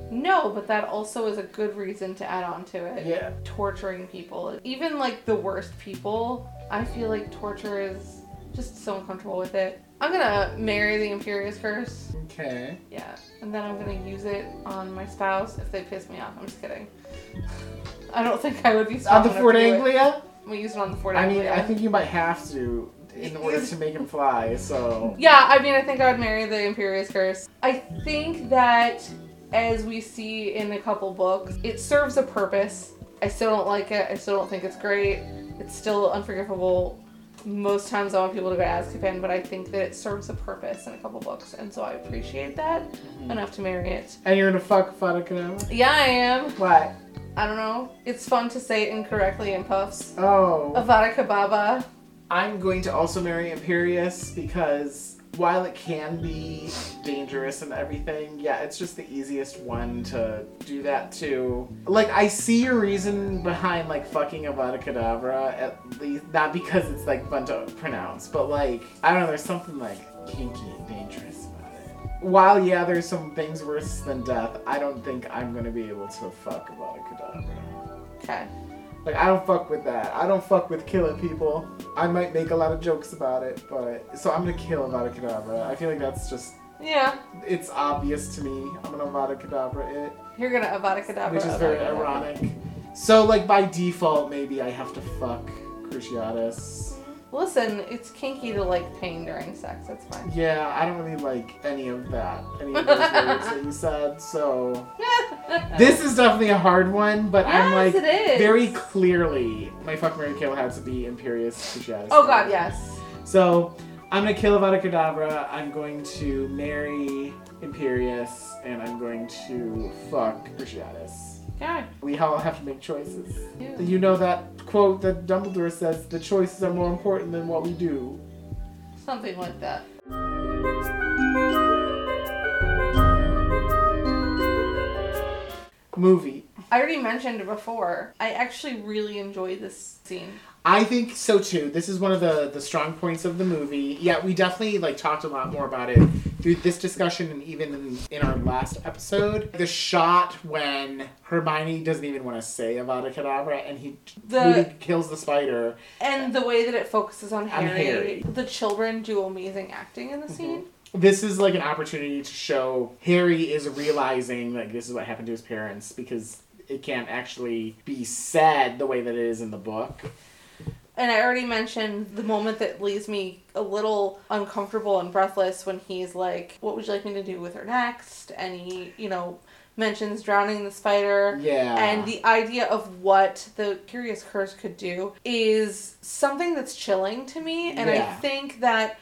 No, but that also is a good reason to add on to it. Yeah. torturing people. Even like the worst people, I feel like torture is just so uncomfortable with it. I'm gonna marry the Imperius Curse. Okay. Yeah. And then I'm gonna use it on my spouse if they piss me off. I'm just kidding. I don't think I would be On the enough Ford to do it. Anglia? I'm use it on the Ford I mean, I think you might have to in order to make him fly, so. Yeah, I mean, I think I would marry the Imperius Curse. I think that, as we see in a couple books, it serves a purpose. I still don't like it. I still don't think it's great. It's still unforgivable. Most times I want people to go to Azkaban, but I think that it serves a purpose in a couple books, and so I appreciate that mm-hmm. enough to marry it. And you're gonna fuck Avada Kedavra? Yeah, I am. What? I don't know. It's fun to say it incorrectly in puffs. Oh. Avada Kedavra. I'm going to also marry Imperius because while it can be dangerous and everything, yeah, it's just the easiest one to do that to. Like, I see your reason behind like fucking Avada Kedavra, at least not because it's like fun to pronounce, but like I don't know, there's something like kinky and dangerous about it. While yeah, there's some things worse than death, I don't think I'm gonna be able to fuck Avada Kedavra. Okay. Like I don't fuck with that. I don't fuck with killing people. I might make a lot of jokes about it, but so I'm gonna kill Avada Kedavra. I feel like that's just Yeah. it's obvious to me. I'm gonna Avada Kedavra it, You're gonna uh, Avada Kedavra. which is very ironic. So like by default, maybe I have to fuck Cruciatus. Listen, it's kinky to like pain during sex. That's fine. Yeah, I don't really like any of that, any of those words that you said. So this is definitely a hard one, but I'm like it is. very clearly my fuck Marry Kill has to be Imperius Cruciatus. Oh God, yes. So I'm gonna kill Avada Kedavra. I'm going to marry Imperius, and I'm going to fuck Cruciatus. Okay. We all have to make choices. Yeah. You know that quote that Dumbledore says: "The choices are more important than what we do." Something like that. Movie. I already mentioned before. I actually really enjoyed this scene. I think so too. This is one of the the strong points of the movie. Yeah, we definitely like talked a lot more about it through this discussion and even in, in our last episode. The shot when Hermione doesn't even want to say Avada Kedavra and he The- Moody kills the spider. And the way that it focuses on Harry. Harry. The children do amazing acting in the mm-hmm. scene. This is like an opportunity to show Harry is realizing like this is what happened to his parents because it can't actually be said the way that it is in the book. And I already mentioned the moment that leaves me a little uncomfortable and breathless when he's like, What would you like me to do with her next? And he, you know, mentions drowning the spider. Yeah. And the idea of what the Curious Curse could do is something that's chilling to me. And I think that.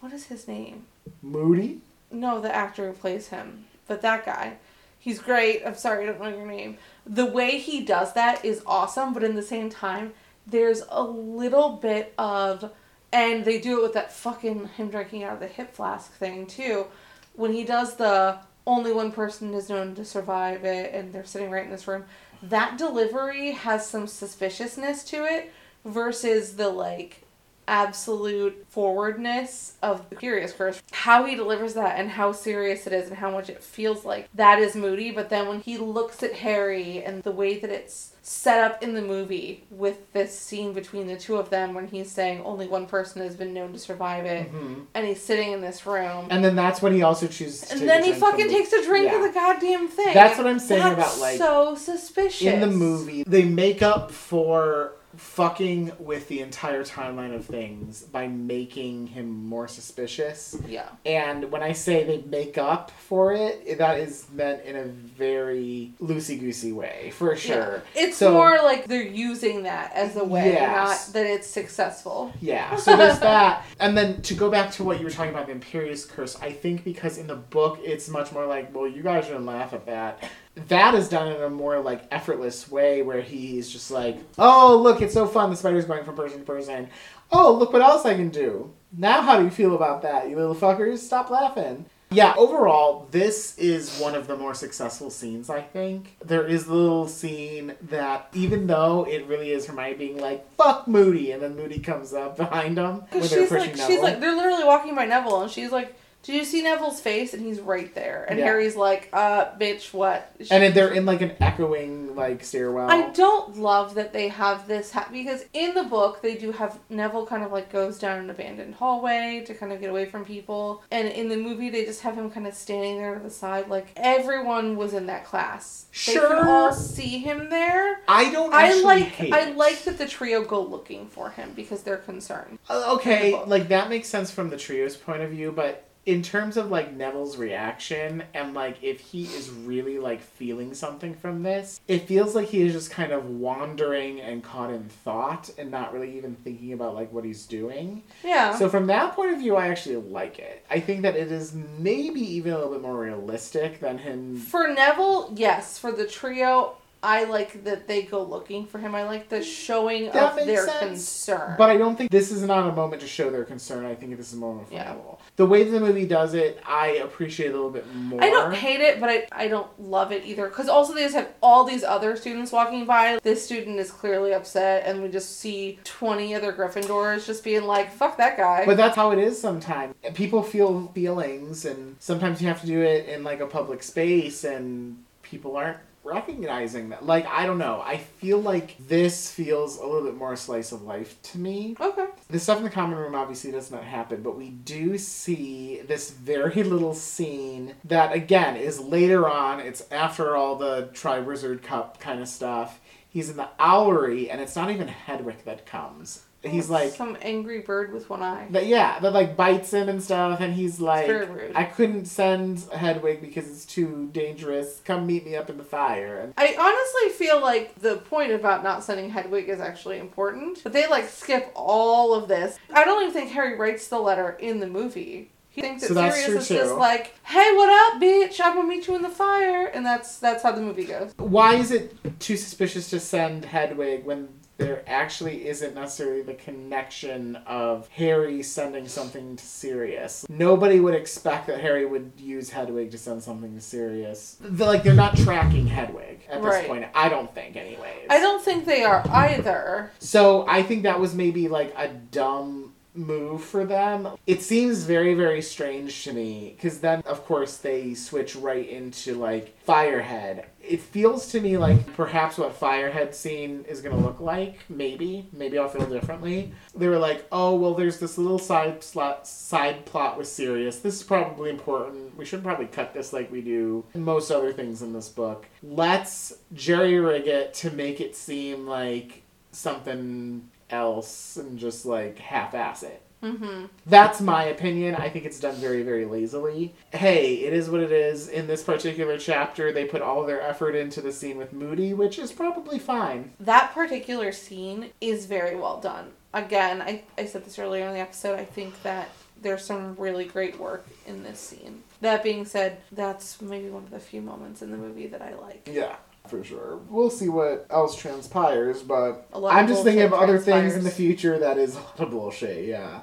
What is his name? Moody? no, the actor who plays him, but that guy. He's great. I'm sorry, I don't know your name. The way he does that is awesome, but in the same time, there's a little bit of, and they do it with that fucking him drinking out of the hip flask thing too. When he does the only one person is known to survive it, and they're sitting right in this room, that delivery has some suspiciousness to it versus the like absolute forwardness of the Curious Curse. How he delivers that and how serious it is and how much it feels like that is moody, but then when he looks at Harry and the way that it's set up in the movie with this scene between the two of them when he's saying only one person has been known to survive it Mhm. and he's sitting in this room. And then that's when he also chooses. to And then he fucking the- takes a drink Yeah. of the goddamn thing. That's what I'm saying That's about, like, so suspicious in the movie they make up for fucking with the entire timeline of things by making him more suspicious Yeah. and when i say they make up for it that is meant in a very loosey goosey way for sure Yeah. It's So- more like they're using that as a way, Yes. not that it's successful. Yeah, so there's that. And then to go back to what you were talking about, the Imperius Curse, I think because in the book it's much more like, well, you guys shouldn't laugh at that. That is done in a more like effortless way where he's just like, oh, look, it's so fun. The spider's going from person to person. Oh, look what else I can do. Now, how do you feel about that, you little fuckers? Stop laughing. Yeah, overall, this is one of the more successful scenes, I think. There is the little scene that, even though it really is Hermione being like, fuck Moody, and then Moody comes up behind him when Because she's pushing like, Neville. she's like, they're literally walking by Neville, and she's like, "Did you see Neville's face?" And he's right there, and Yeah. Harry's like, "Uh, bitch, what?" and they're in like an echoing like stairwell. I don't love that they have this ha- because in the book they do have Neville kind of like goes down an abandoned hallway to kind of get away from people, and in the movie they just have him kind of standing there to the side like everyone was in that class. Sure. They can all see him there. I don't I like hate I like that the trio go looking for him because they're concerned. Uh, okay, the like that makes sense from the trio's point of view, but in terms of like Neville's reaction and like if he is really like feeling something from this, it feels like he is just kind of wandering and caught in thought and not really even thinking about like what he's doing. Yeah. So from that point of view, I actually like it. I think that it is maybe even a little bit more realistic than him. For Neville, yes. For the trio, I like that they go looking for him. I like the showing That of their sense. concern. But I don't think this is not a moment to show their concern. I think this is a moment for Yeah. The way the movie does it, I appreciate a little bit more. I don't hate it, but I, I don't love it either. Because also they just have all these other students walking by. This student is clearly upset, and we just see 20 other Gryffindors just being like, fuck that guy. But that's how it is sometimes. People feel feelings, and sometimes you have to do it in like a public space, and people aren't recognizing that. Like, I don't know. I feel like this feels a little bit more a slice of life to me. okay. The stuff in the common room obviously does not happen, but we do see this very little scene that, again, is later on. It's after all the Tri Wizard Cup kind of stuff. He's in the Owlery, and it's not even Hedwig that comes. He's like, Some angry bird with one eye. that yeah, that like bites him and stuff, and he's like, very rude. I couldn't send Hedwig because it's too dangerous. Come meet me up in the fire. I honestly feel like the point about not sending Hedwig is actually important, but they like skip all of this. I don't even think Harry writes the letter in the movie. He thinks that So that's Sirius is just like, "Hey, what up, bitch? I'm gonna meet you in the fire," and that's that's how the movie goes. why is it too suspicious to send Hedwig when there actually isn't necessarily the connection of Harry sending something to Sirius? Nobody would expect that Harry would use Hedwig to send something to Sirius. They're, like they're not tracking Hedwig at this Right. point. I don't think, anyways. I don't think they are either. So I think that was maybe like a dumb move for them. It seems very, very strange to me because then, of course, they switch right into like Firehead. It feels to me like perhaps what Firehead scene is going to look like. Maybe, maybe I'll feel differently. They were like, "Oh, well, there's this little side slot, side plot with Sirius. This is probably important. We should probably cut this like we do most other things in this book. Let's jerry rig it to make it seem like something else and just like half-ass it." Mm-hmm. That's my opinion. I think it's done very, very lazily. Hey, it is what it is. In this particular chapter, they put all their effort into the scene with Moody, which is probably fine. That particular scene is very well done. Again, I, I said this earlier in the episode. I think that there's some really great work in this scene. That being said, that's maybe one of the few moments in the movie that I like. Yeah, for sure. We'll see what else transpires, but I'm just thinking of other things in the future that is a lot of bullshit, yeah.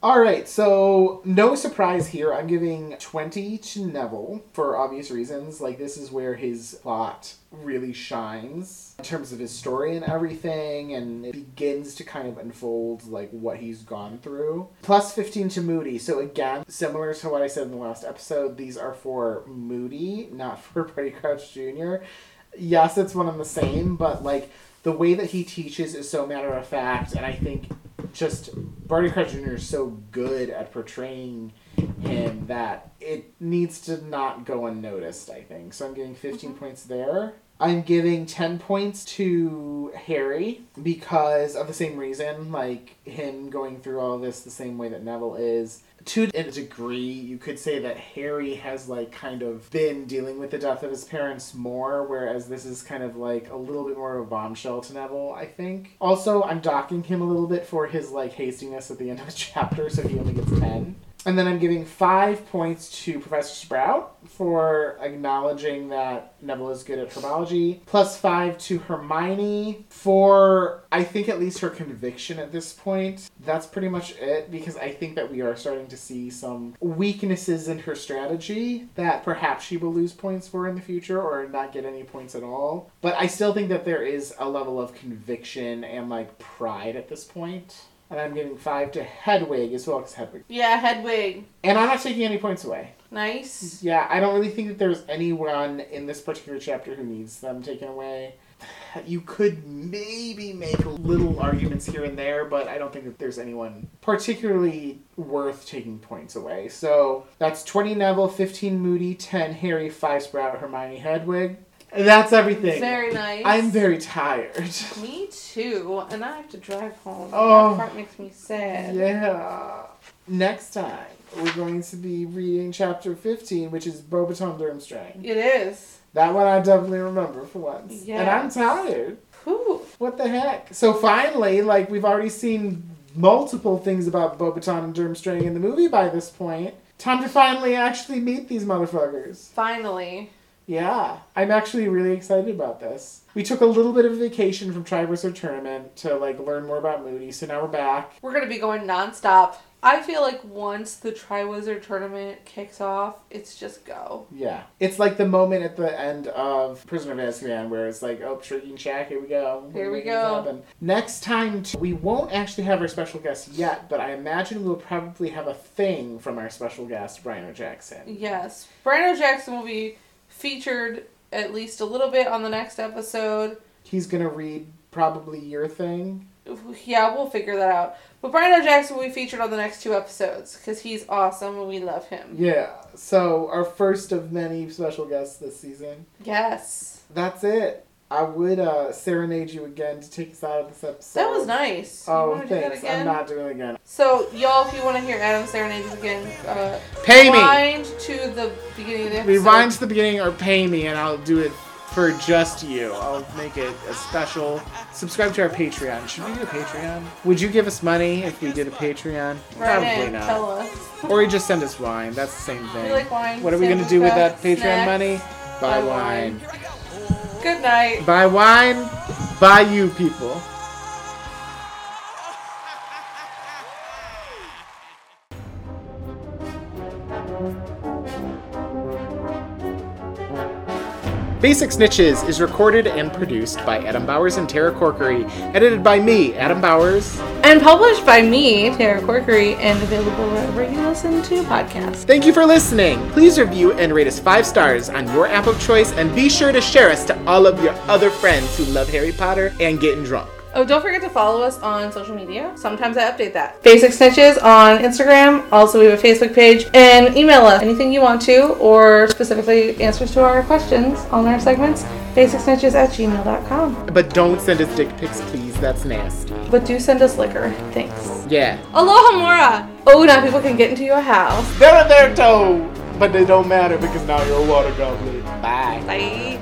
Alright, so no surprise here. I'm giving 20 to Neville for obvious reasons. Like, this is where his plot really shines in terms of his story and everything, and it begins to kind of unfold, like, what he's gone through. Plus 15 to Moody. So, again, similar to what I said in the last episode, these are for Moody, not for Barty Crouch Jr. Yes, it's one and the same, but, like, the way that he teaches is so matter of fact, and I think just Barty Crouch Jr. is so good at portraying him that it needs to not go unnoticed, I think. So I'm giving 15 mm-hmm. points there. I'm giving 10 points to Harry because of the same reason, like him going through all this the same way that Neville is. To a degree, you could say that Harry has like kind of been dealing with the death of his parents more, whereas this is kind of like a little bit more of a bombshell to Neville, I think. Also, I'm docking him a little bit for his like hastiness at the end of the chapter, so he only gets 10. And then I'm giving five points to Professor Sprout for acknowledging that Neville is good at herbology. Plus five to Hermione for, I think, at least her conviction at this point. That's pretty much it because I think that we are starting to see some weaknesses in her strategy that perhaps she will lose points for in the future or not get any points at all. But I still think that there is a level of conviction and like pride at this point. And I'm giving five to Hedwig as well as Hedwig. Yeah, Hedwig. And I'm not taking any points away. Nice. Yeah, I don't really think that there's anyone in this particular chapter who needs them taken away. You could maybe make little arguments here and there, but I don't think that there's anyone particularly worth taking points away. So that's 20 Neville, 15 Moody, 10 Harry, 5 Sprout, Hermione, Hedwig. That's everything. Very nice. I'm very tired. Me too, and I have to drive home. Oh. That part makes me sad. Yeah. Next time, we're going to be reading chapter 15, which is Beauxbaton Durmstrang. It is. That one I definitely remember for once. And I'm tired. Whew. What the heck? So finally, like, we've already seen multiple things about Beauxbaton and Durmstrang in the movie by this point. Time to finally actually meet these motherfuckers. Finally. Yeah, I'm actually really excited about this. We took a little bit of a vacation from Triwizard Tournament to, like, learn more about Moody, so now we're back. We're gonna be going nonstop. I feel like once the Triwizard tournament kicks off, it's just go. Yeah. It's like the moment at the end of Prisoner of Azkaban where it's like, oh, Shrieking Shack, here we go. Here we go. happen. Next time, t- we won't actually have our special guest yet, but I imagine we'll probably have a thing from our special guest, Brian Jackson. Yes. Brando Jackson will be featured at least a little bit on the next episode. He's to read probably your thing. Yeah, we'll figure that out. But Brando Jackson will be featured on the next two episodes because he's awesome and we love him. Yeah. So, our first of many special guests this season. Yes. That's it. I would uh, serenade you again to take us out of this episode. That was nice. Oh, wanna do that thanks. again? I'm not doing it again. So, y'all, if you want to hear Adam serenades again, uh, Pay me! rewind to the beginning of the episode. Rewind to the beginning or pay me, and I'll do it for just you. I'll make it a special. Subscribe to our Patreon. Should we do a Patreon? Would you give us money if we did a Patreon? Right Probably in, not. tell us. Or you just send us wine. That's the same thing. We like wine. what are we gonna do with that Patreon snacks. money? Buy Buy wine. wine. Good night. Buy wine. Buy you people. Basic Snitches is recorded and produced by Adam Bowers and Tara Corkery, edited by me, Adam Bowers. And published by me, Tara Corkery, and available wherever you listen to podcasts. Thank you for listening. Please review and rate us five stars on your app of choice, and be sure to share us to all of your other friends who love Harry Potter and getting drunk. Oh, don't forget to follow us on social media. Sometimes I update that. Basic Snitches on Instagram. Also, we have a Facebook page. And email us anything you want to, or specifically answers to our questions on our segments. BasicSnitches at gmail.com. But don't send us dick pics, please. That's nasty. But do send us liquor. Thanks. Yeah. Alohomora! Oh, now people can get into your house. They're in their toe, but they don't matter because now you're a water goblin. Bye. Bye.